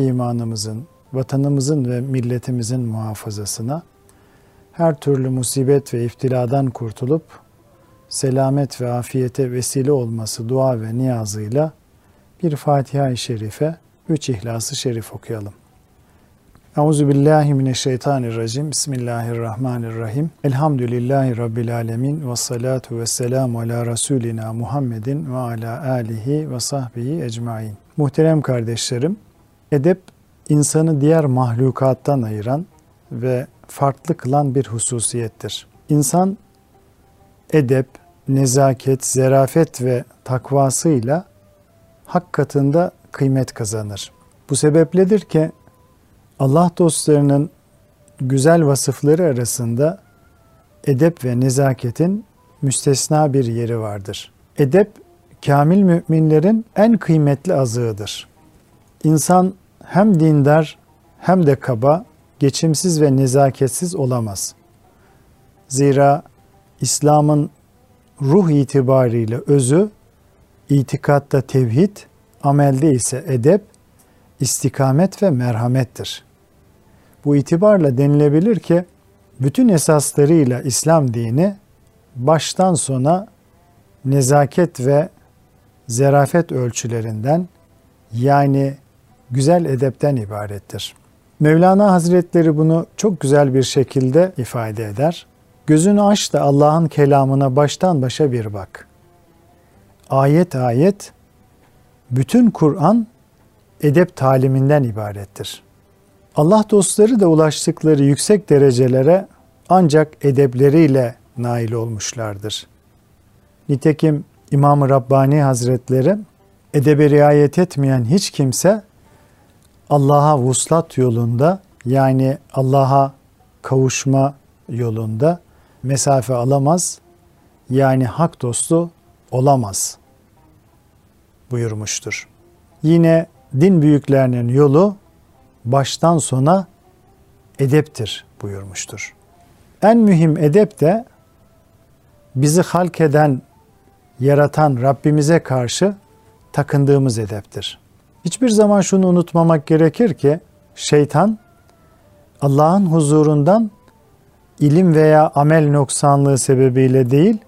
imanımızın, vatanımızın ve milletimizin muhafazasına, her türlü musibet ve iftiladan kurtulup, selamet ve afiyete vesile olması dua ve niyazıyla bir Fatiha-i Şerife, üç İhlas-ı Şerif okuyalım. Euzu billahi mineşşeytanirracim. Bismillahirrahmanirrahim. Elhamdülillahi rabbil alamin ve salatu vesselamu ala rasulina Muhammedin ve ala alihi ve sahbihi ecmaîn. Muhterem kardeşlerim, edep insanı diğer mahlukattan ayıran ve farklı kılan bir hususiyettir. İnsan edep, nezaket, zerafet ve takvasıyla hak katında kıymet kazanır. Bu sebepledir ki Allah dostlarının güzel vasıfları arasında edep ve nezaketin müstesna bir yeri vardır. Edep, kamil müminlerin en kıymetli azığıdır. İnsan hem dindar hem de kaba, geçimsiz ve nezaketsiz olamaz. Zira İslam'ın ruh itibariyle özü, itikatta tevhid, amelde ise edep, istikamet ve merhamettir. Bu itibarla denilebilir ki bütün esaslarıyla İslam dini baştan sona nezaket ve zerafet ölçülerinden yani güzel edepten ibarettir. Mevlana Hazretleri bunu çok güzel bir şekilde ifade eder. Gözünü aç da Allah'ın kelamına baştan başa bir bak. Ayet ayet bütün Kur'an edep taliminden ibarettir. Allah dostları da ulaştıkları yüksek derecelere ancak edepleriyle nail olmuşlardır. Nitekim İmam-ı Rabbani Hazretleri edebe riayet etmeyen hiç kimse Allah'a vuslat yolunda yani Allah'a kavuşma yolunda mesafe alamaz yani hak dostu olamaz buyurmuştur. Yine din büyüklerinin yolu baştan sona edeptir buyurmuştur. En mühim edep de bizi halk eden, yaratan Rabbimize karşı takındığımız edeptir. Hiçbir zaman şunu unutmamak gerekir ki şeytan Allah'ın huzurundan ilim veya amel noksanlığı sebebiyle değil,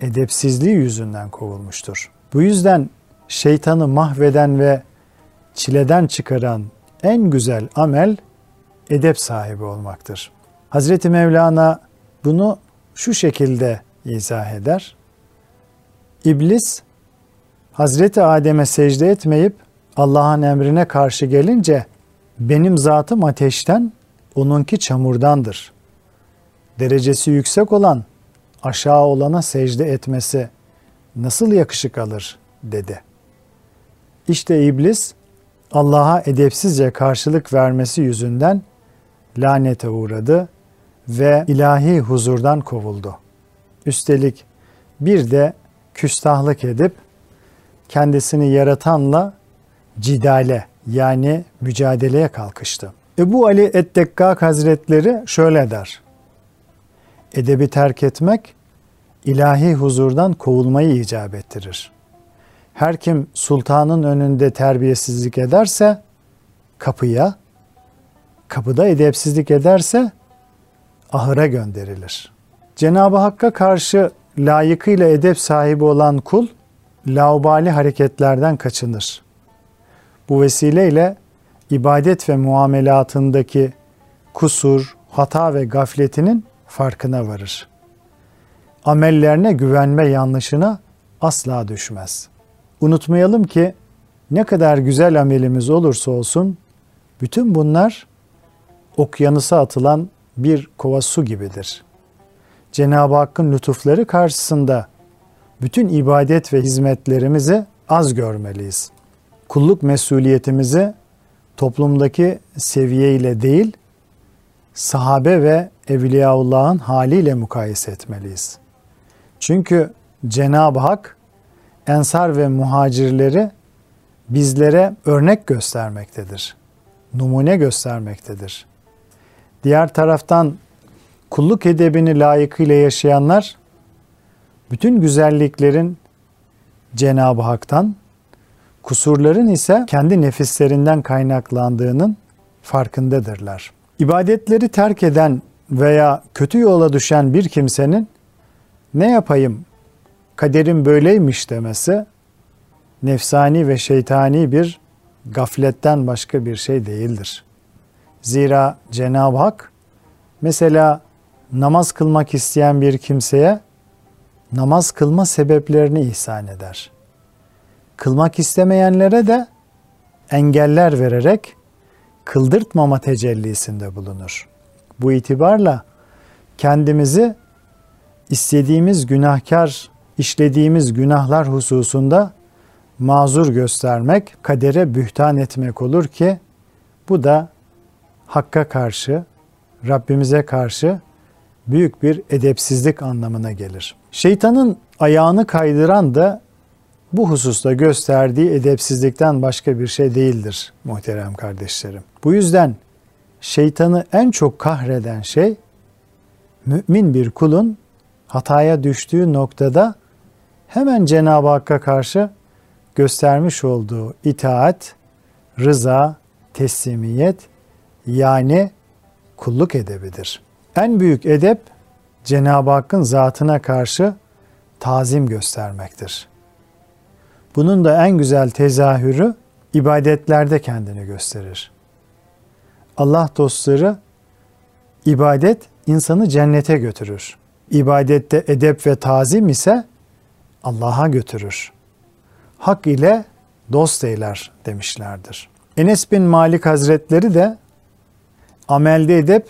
edepsizliği yüzünden kovulmuştur. Bu yüzden şeytanı mahveden ve çileden çıkaran en güzel amel edep sahibi olmaktır. Hazreti Mevlana bunu şu şekilde izah eder. İblis Hazreti Adem'e secde etmeyip Allah'ın emrine karşı gelince benim zatım ateşten, onunki çamurdandır. Derecesi yüksek olan aşağı olana secde etmesi nasıl yakışık alır dedi. İşte iblis Allah'a edepsizce karşılık vermesi yüzünden lanete uğradı ve ilahi huzurdan kovuldu. Üstelik bir de küstahlık edip kendisini yaratanla cidale yani mücadeleye kalkıştı. Ebu Ali Eddekkak Hazretleri şöyle der. Edebi terk etmek ilahi huzurdan kovulmayı icap ettirir. Her kim sultanın önünde terbiyesizlik ederse kapıya, kapıda edepsizlik ederse ahıra gönderilir. Cenab-ı Hakk'a karşı layıkıyla edep sahibi olan kul laubali hareketlerden kaçınır. Bu vesileyle ibadet ve muamelatındaki kusur, hata ve gafletinin farkına varır. Amellerine güvenme yanlışına asla düşmez. Unutmayalım ki ne kadar güzel amelimiz olursa olsun bütün bunlar okyanusa atılan bir kova su gibidir. Cenab-ı Hakk'ın lütufları karşısında bütün ibadet ve hizmetlerimizi az görmeliyiz. Kulluk mesuliyetimizi toplumdaki seviyeyle değil, sahabe ve Evliyaullah'ın haliyle mukayese etmeliyiz. Çünkü Cenab-ı Hak ensar ve muhacirleri bizlere örnek göstermektedir. Numune göstermektedir. Diğer taraftan kulluk edebini layıkıyla yaşayanlar bütün güzelliklerin Cenab-ı Hak'tan, kusurların ise kendi nefislerinden kaynaklandığının farkındadırlar. İbadetleri terk eden veya kötü yola düşen bir kimsenin ne yapayım kaderim böyleymiş demesi nefsani ve şeytani bir gafletten başka bir şey değildir. Zira Cenab-ı Hak mesela namaz kılmak isteyen bir kimseye namaz kılma sebeplerini ihsan eder. Kılmak istemeyenlere de engeller vererek kıldırtmama tecellisinde bulunur. Bu itibarla kendimizi istediğimiz günahkar, işlediğimiz günahlar hususunda mazur göstermek, kadere bühtan etmek olur ki bu da Hakk'a karşı, Rabbimize karşı büyük bir edepsizlik anlamına gelir. Şeytanın ayağını kaydıran da bu hususta gösterdiği edepsizlikten başka bir şey değildir muhterem kardeşlerim. Bu yüzden şeytanı en çok kahreden şey mümin bir kulun hataya düştüğü noktada hemen Cenab-ı Hakk'a karşı göstermiş olduğu itaat, rıza, teslimiyet yani kulluk edebidir. En büyük edep Cenab-ı Hakk'ın zatına karşı tazim göstermektir. Bunun da en güzel tezahürü ibadetlerde kendini gösterir. Allah dostları ibadet insanı cennete götürür. İbadette edep ve tazim ise Allah'a götürür. Hak ile dost eyler demişlerdir. Enes bin Malik Hazretleri de amelde edep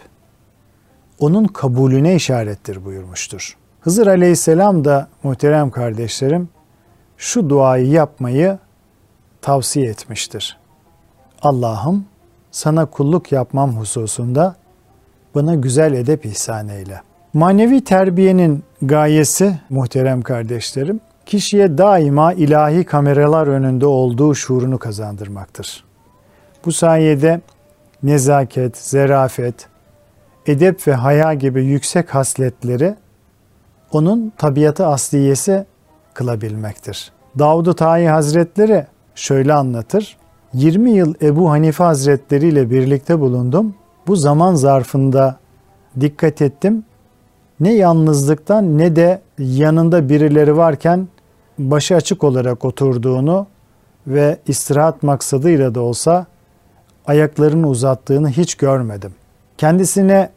onun kabulüne işarettir buyurmuştur. Hızır Aleyhisselam da muhterem kardeşlerim şu duayı yapmayı tavsiye etmiştir. Allah'ım sana kulluk yapmam hususunda bana güzel edep ihsan eyle. Manevi terbiyenin gayesi muhterem kardeşlerim, kişiye daima ilahi kameralar önünde olduğu şuurunu kazandırmaktır. Bu sayede nezaket, zerafet, edep ve haya gibi yüksek hasletleri onun tabiatı asliyesi kılabilmektir. Davud-u Tayi Hazretleri şöyle anlatır. 20 yıl Ebu Hanife Hazretleri ile birlikte bulundum. Bu zaman zarfında dikkat ettim. Ne yalnızlıktan ne de yanında birileri varken başı açık olarak oturduğunu ve istirahat maksadıyla da olsa ayaklarını uzattığını hiç görmedim. Kendisine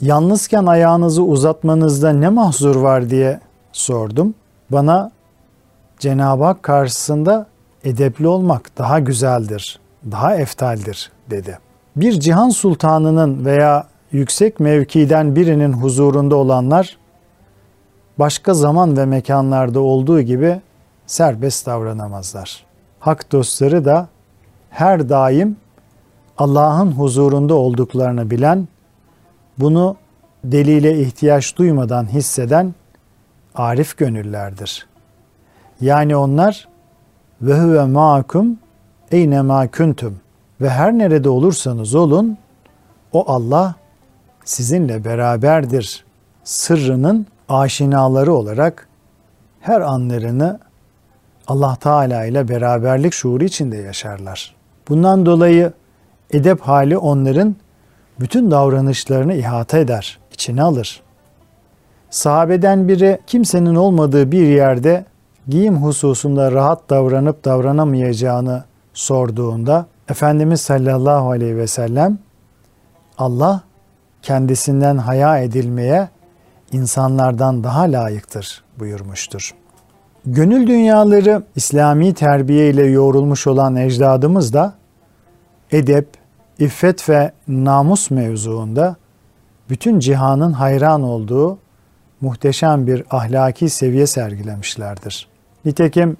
yalnızken ayağınızı uzatmanızda ne mahzur var diye sordum. Bana Cenab-ı Hak karşısında edepli olmak daha güzeldir, daha eftaldir dedi. Bir cihan sultanının veya yüksek mevkiden birinin huzurunda olanlar başka zaman ve mekanlarda olduğu gibi serbest davranamazlar. Hak dostları da her daim Allah'ın huzurunda olduklarını bilen, bunu delile ihtiyaç duymadan hisseden arif gönüllerdir. Yani onlar ve huve ma'akum eyne ma kuntum ve her nerede olursanız olun o Allah sizinle beraberdir sırrının aşinaları olarak her anlarını Allah Teala ile beraberlik şuuru içinde yaşarlar. Bundan dolayı edep hali onların bütün davranışlarını ihata eder, içine alır. Sahabeden biri kimsenin olmadığı bir yerde giyim hususunda rahat davranıp davranamayacağını sorduğunda Efendimiz sallallahu aleyhi ve sellem Allah kendisinden haya edilmeye insanlardan daha layıktır buyurmuştur. Gönül dünyaları İslami terbiye ile yoğrulmuş olan ecdadımız da edep, iffet ve namus mevzuunda bütün cihanın hayran olduğu muhteşem bir ahlaki seviye sergilemişlerdir. Nitekim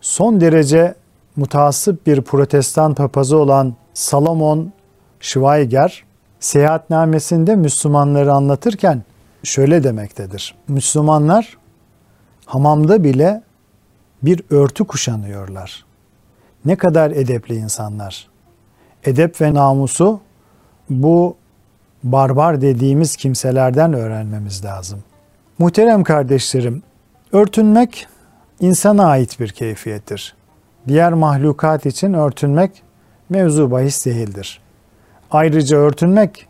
son derece mutasip bir protestan papazı olan Salomon Schweiger seyahatnamesinde Müslümanları anlatırken şöyle demektedir. Müslümanlar hamamda bile bir örtü kuşanıyorlar. Ne kadar edepli insanlar. Edep ve namusu bu barbar dediğimiz kimselerden öğrenmemiz lazım. Muhterem kardeşlerim, örtünmek insana ait bir keyfiyettir. Diğer mahlukat için örtünmek mevzu bahis değildir. Ayrıca örtünmek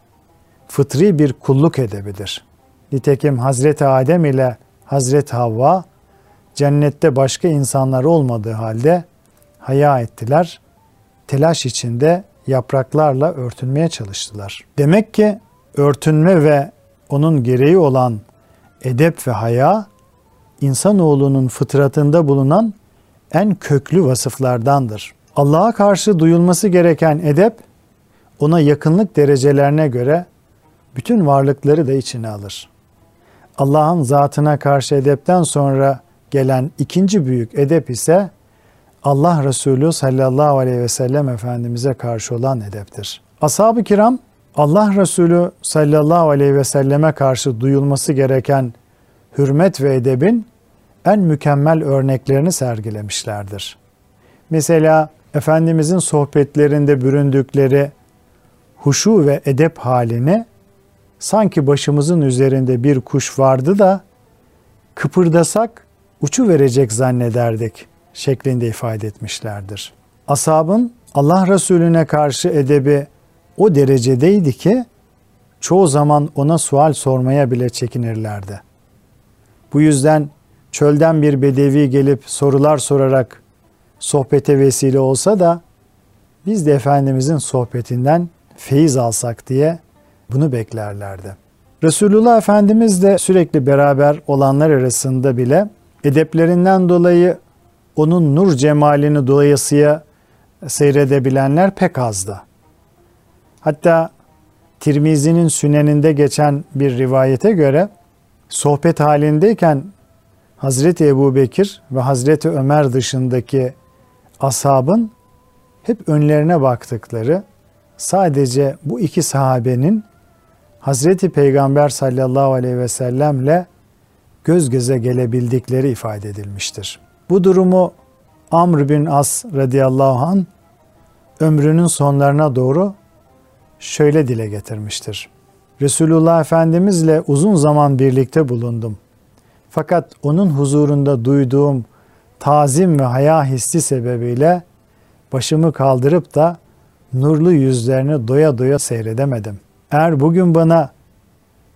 fıtri bir kulluk edebilir. Nitekim Hazreti Adem ile Hazreti Havva cennette başka insanlar olmadığı halde haya ettiler. Telaş içinde yapraklarla örtünmeye çalıştılar. Demek ki örtünme ve onun gereği olan edep ve haya insanoğlunun fıtratında bulunan en köklü vasıflardandır. Allah'a karşı duyulması gereken edep ona yakınlık derecelerine göre bütün varlıkları da içine alır. Allah'ın zatına karşı edepten sonra gelen ikinci büyük edep ise Allah Resulü sallallahu aleyhi ve sellem Efendimiz'e karşı olan edeptir. Ashab-ı kiram Allah Resulü sallallahu aleyhi ve selleme karşı duyulması gereken hürmet ve edebin en mükemmel örneklerini sergilemişlerdir. Mesela Efendimizin sohbetlerinde büründükleri huşu ve edep halini sanki başımızın üzerinde bir kuş vardı da kıpırdasak uçu verecek zannederdik şeklinde ifade etmişlerdir. Asabın Allah Resulüne karşı edebi o derecedeydi ki çoğu zaman ona sual sormaya bile çekinirlerdi. Bu yüzden çölden bir bedevi gelip sorular sorarak sohbete vesile olsa da biz de Efendimizin sohbetinden feyiz alsak diye bunu beklerlerdi. Resulullah Efendimiz de sürekli beraber olanlar arasında bile edeplerinden dolayı onun nur cemalini dolayısıya seyredebilenler pek azdı. Hatta Tirmizi'nin süneninde geçen bir rivayete göre sohbet halindeyken Hazreti Ebu Bekir ve Hazreti Ömer dışındaki ashabın hep önlerine baktıkları sadece bu iki sahabenin Hazreti Peygamber sallallahu aleyhi ve sellemle göz göze gelebildikleri ifade edilmiştir. Bu durumu Amr bin As radıyallahu an ömrünün sonlarına doğru şöyle dile getirmiştir. Resulullah Efendimizle uzun zaman birlikte bulundum. Fakat onun huzurunda duyduğum tazim ve haya hissi sebebiyle başımı kaldırıp da nurlu yüzlerini doya doya seyredemedim. Eğer bugün bana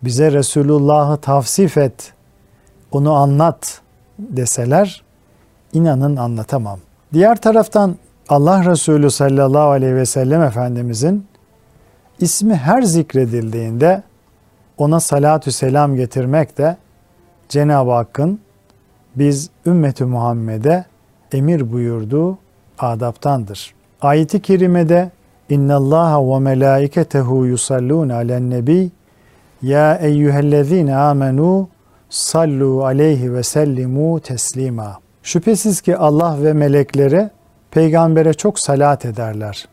bize Resulullah'ı tavsif et, onu anlat deseler inanın anlatamam. Diğer taraftan Allah Resulü sallallahu aleyhi ve sellem Efendimizin ismi her zikredildiğinde ona salatü selam getirmek de Cenab-ı Hakk'ın biz ümmeti Muhammed'e emir buyurduğu adaptandır. Ayet-i kerimede İnna Allaha ve melaiketehu yusallun alen nebi ya eyyühellezine amenu sallu aleyhi ve sellimu teslima. Şüphesiz ki Allah ve melekleri peygambere çok salat ederler.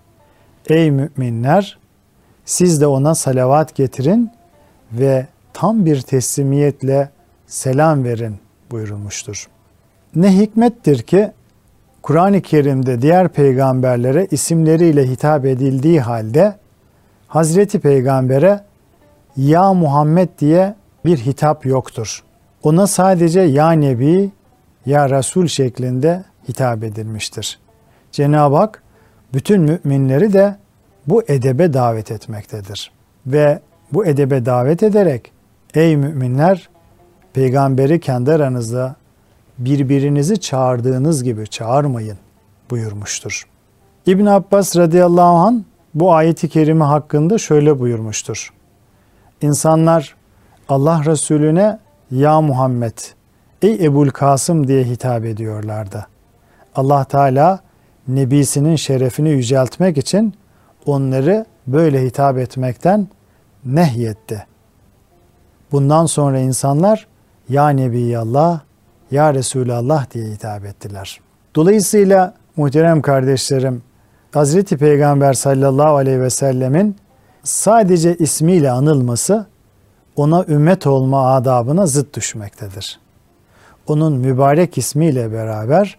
Ey müminler siz de ona salavat getirin ve tam bir teslimiyetle selam verin buyurulmuştur. Ne hikmettir ki Kur'an-ı Kerim'de diğer peygamberlere isimleriyle hitap edildiği halde Hazreti Peygamber'e Ya Muhammed diye bir hitap yoktur. Ona sadece Ya Nebi, Ya Resul şeklinde hitap edilmiştir. Cenab-ı Hak bütün müminleri de bu edebe davet etmektedir. Ve bu edebe davet ederek ey müminler peygamberi kendi aranızda birbirinizi çağırdığınız gibi çağırmayın buyurmuştur. İbn Abbas radıyallahu an bu ayeti kerime hakkında şöyle buyurmuştur. İnsanlar Allah Resulüne ya Muhammed ey Ebul Kasım diye hitap ediyorlardı. Allah Teala nebisinin şerefini yüceltmek için onları böyle hitap etmekten nehyetti. Bundan sonra insanlar ya Nebiyallah, ya Resulallah diye hitap ettiler. Dolayısıyla muhterem kardeşlerim, Hazreti Peygamber sallallahu aleyhi ve sellemin sadece ismiyle anılması ona ümmet olma adabına zıt düşmektedir. Onun mübarek ismiyle beraber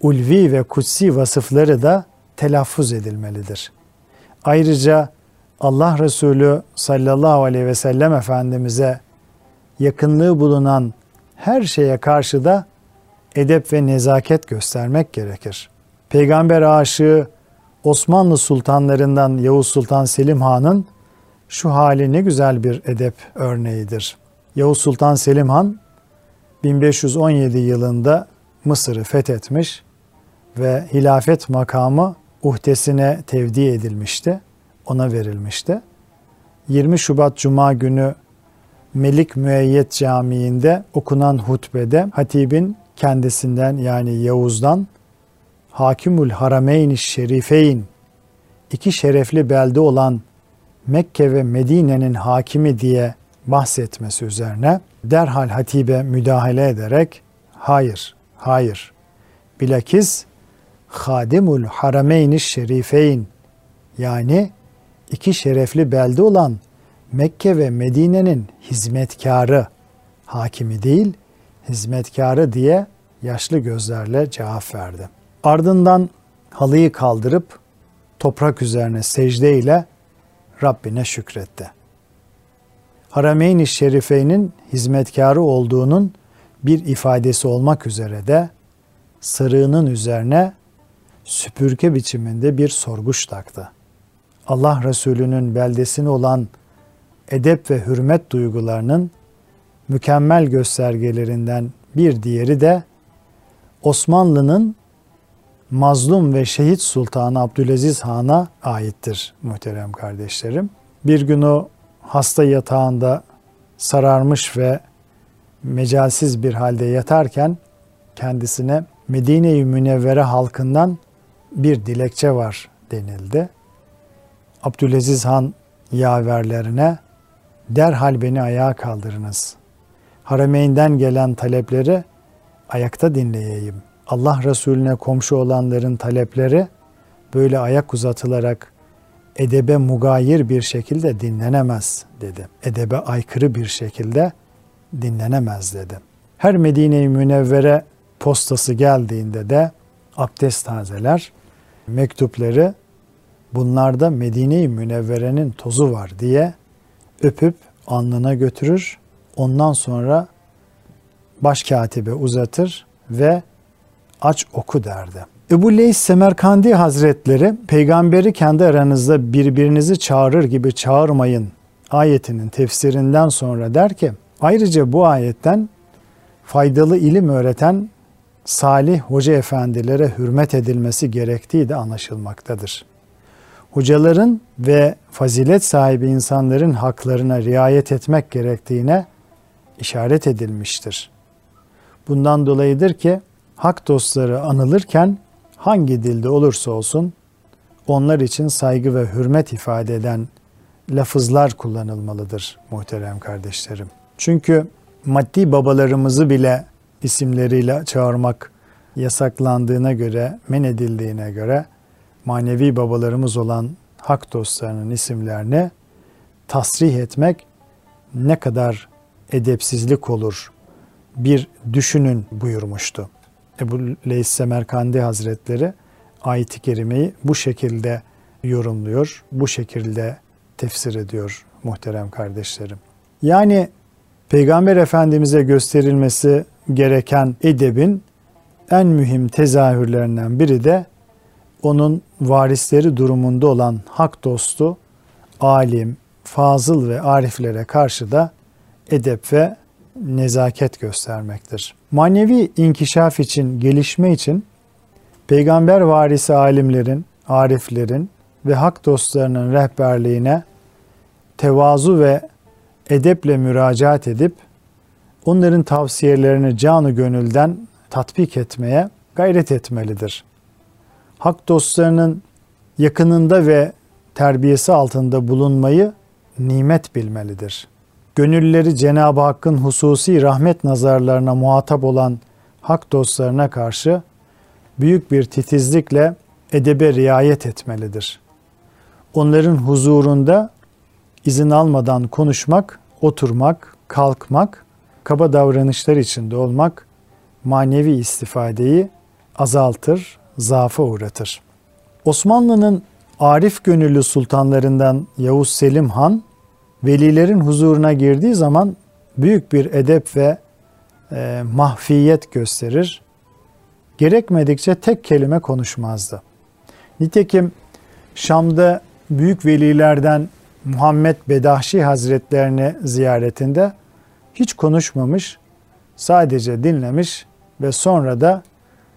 ulvi ve kutsi vasıfları da telaffuz edilmelidir. Ayrıca Allah Resulü sallallahu aleyhi ve sellem Efendimiz'e yakınlığı bulunan her şeye karşı da edep ve nezaket göstermek gerekir. Peygamber aşığı Osmanlı sultanlarından Yavuz Sultan Selim Han'ın şu hali ne güzel bir edep örneğidir. Yavuz Sultan Selim Han 1517 yılında Mısır'ı fethetmiş ve hilafet makamı uhdesine tevdi edilmişti. Ona verilmişti. 20 Şubat Cuma günü Melik Müeyyet Camii'nde okunan hutbede hatibin kendisinden yani Yavuz'dan Hakimul Harameyn Şerifeyn iki şerefli belde olan Mekke ve Medine'nin hakimi diye bahsetmesi üzerine derhal hatibe müdahale ederek hayır, hayır. Bilakis Hadimul Harameyn Şerifeyn yani iki şerefli belde olan Mekke ve Medine'nin hizmetkarı, hakimi değil, hizmetkarı diye yaşlı gözlerle cevap verdi. Ardından halıyı kaldırıp toprak üzerine secde ile Rabbine şükretti. Harameyn-i Şerifeyn'in hizmetkarı olduğunun bir ifadesi olmak üzere de sarığının üzerine süpürge biçiminde bir sorguç taktı. Allah Resulü'nün beldesini olan edep ve hürmet duygularının mükemmel göstergelerinden bir diğeri de Osmanlı'nın mazlum ve şehit sultanı Abdülaziz Han'a aittir muhterem kardeşlerim. Bir gün o hasta yatağında sararmış ve mecalsiz bir halde yatarken kendisine Medine-i Münevvere halkından bir dilekçe var denildi. Abdülaziz Han yaverlerine derhal beni ayağa kaldırınız. Harameyn'den gelen talepleri ayakta dinleyeyim. Allah Resulüne komşu olanların talepleri böyle ayak uzatılarak edebe mugayir bir şekilde dinlenemez dedi. Edebe aykırı bir şekilde dinlenemez dedi. Her Medine-i Münevvere postası geldiğinde de abdest tazeler, mektupları bunlarda Medine-i Münevvere'nin tozu var diye öpüp alnına götürür. Ondan sonra başkatibe uzatır ve aç oku derdi. Ebu Leys Semerkandi Hazretleri peygamberi kendi aranızda birbirinizi çağırır gibi çağırmayın ayetinin tefsirinden sonra der ki ayrıca bu ayetten faydalı ilim öğreten salih hoca efendilere hürmet edilmesi gerektiği de anlaşılmaktadır. Hocaların ve fazilet sahibi insanların haklarına riayet etmek gerektiğine işaret edilmiştir. Bundan dolayıdır ki hak dostları anılırken hangi dilde olursa olsun onlar için saygı ve hürmet ifade eden lafızlar kullanılmalıdır muhterem kardeşlerim. Çünkü maddi babalarımızı bile isimleriyle çağırmak yasaklandığına göre, men edildiğine göre manevi babalarımız olan hak dostlarının isimlerini tasrih etmek ne kadar edepsizlik olur bir düşünün buyurmuştu. Ebu Leys Semerkandi Hazretleri ayet-i kerimeyi bu şekilde yorumluyor, bu şekilde tefsir ediyor muhterem kardeşlerim. Yani Peygamber Efendimiz'e gösterilmesi gereken edebin en mühim tezahürlerinden biri de onun varisleri durumunda olan hak dostu, alim, fazıl ve ariflere karşı da edep ve nezaket göstermektir. Manevi inkişaf için, gelişme için peygamber varisi alimlerin, ariflerin ve hak dostlarının rehberliğine tevazu ve edeple müracaat edip onların tavsiyelerini canı gönülden tatbik etmeye gayret etmelidir. Hak dostlarının yakınında ve terbiyesi altında bulunmayı nimet bilmelidir gönülleri Cenab-ı Hakk'ın hususi rahmet nazarlarına muhatap olan hak dostlarına karşı büyük bir titizlikle edebe riayet etmelidir. Onların huzurunda izin almadan konuşmak, oturmak, kalkmak, kaba davranışlar içinde olmak manevi istifadeyi azaltır, zaafa uğratır. Osmanlı'nın Arif gönüllü sultanlarından Yavuz Selim Han, velilerin huzuruna girdiği zaman büyük bir edep ve e, mahfiyet gösterir. Gerekmedikçe tek kelime konuşmazdı. Nitekim Şam'da büyük velilerden Muhammed Bedahşi Hazretlerini ziyaretinde hiç konuşmamış, sadece dinlemiş ve sonra da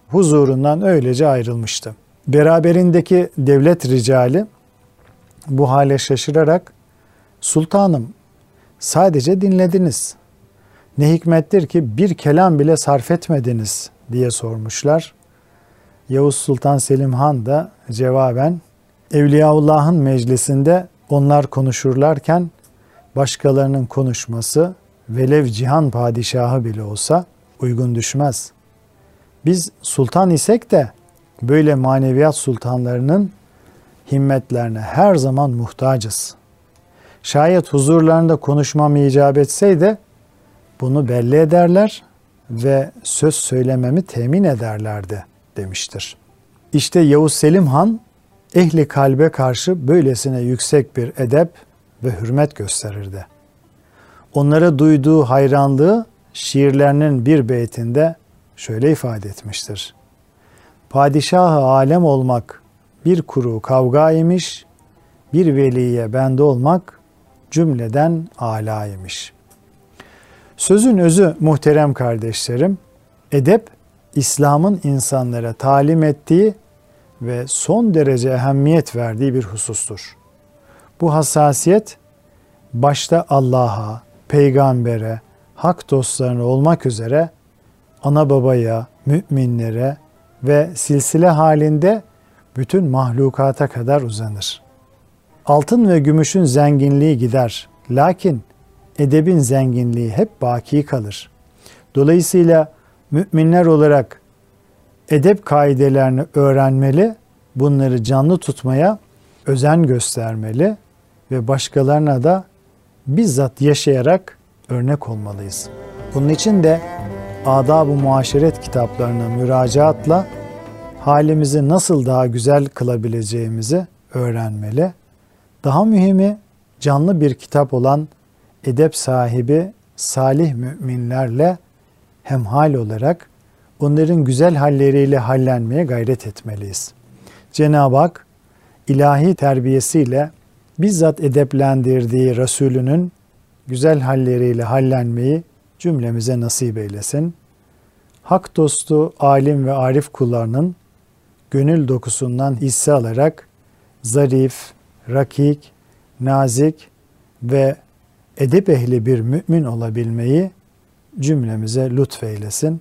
huzurundan öylece ayrılmıştı. Beraberindeki devlet ricali bu hale şaşırarak Sultanım sadece dinlediniz. Ne hikmettir ki bir kelam bile sarf etmediniz diye sormuşlar. Yavuz Sultan Selim Han da cevaben Evliyaullah'ın meclisinde onlar konuşurlarken başkalarının konuşması velev cihan padişahı bile olsa uygun düşmez. Biz sultan isek de böyle maneviyat sultanlarının himmetlerine her zaman muhtacız. Şayet huzurlarında konuşmam icap etseydi bunu belli ederler ve söz söylememi temin ederlerdi demiştir. İşte Yavuz Selim Han ehli kalbe karşı böylesine yüksek bir edep ve hürmet gösterirdi. Onlara duyduğu hayranlığı şiirlerinin bir beytinde şöyle ifade etmiştir. Padişahı alem olmak bir kuru kavga imiş, bir veliye bende olmak cümleden ala imiş. Sözün özü muhterem kardeşlerim, edep İslam'ın insanlara talim ettiği ve son derece ehemmiyet verdiği bir husustur. Bu hassasiyet başta Allah'a, peygambere, hak dostlarına olmak üzere ana babaya, müminlere ve silsile halinde bütün mahlukata kadar uzanır. Altın ve gümüşün zenginliği gider. Lakin edebin zenginliği hep baki kalır. Dolayısıyla müminler olarak edep kaidelerini öğrenmeli, bunları canlı tutmaya özen göstermeli ve başkalarına da bizzat yaşayarak örnek olmalıyız. Bunun için de adab-ı muaşeret kitaplarına müracaatla halimizi nasıl daha güzel kılabileceğimizi öğrenmeli. Daha mühimi canlı bir kitap olan edep sahibi salih müminlerle hemhal olarak onların güzel halleriyle hallenmeye gayret etmeliyiz. Cenab-ı Hak ilahi terbiyesiyle bizzat edeplendirdiği Resulünün güzel halleriyle hallenmeyi cümlemize nasip eylesin. Hak dostu, alim ve arif kullarının gönül dokusundan hisse alarak zarif, rakik, nazik ve edep ehli bir mümin olabilmeyi cümlemize lütfeylesin.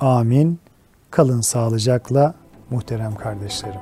Amin. Kalın sağlıcakla muhterem kardeşlerim.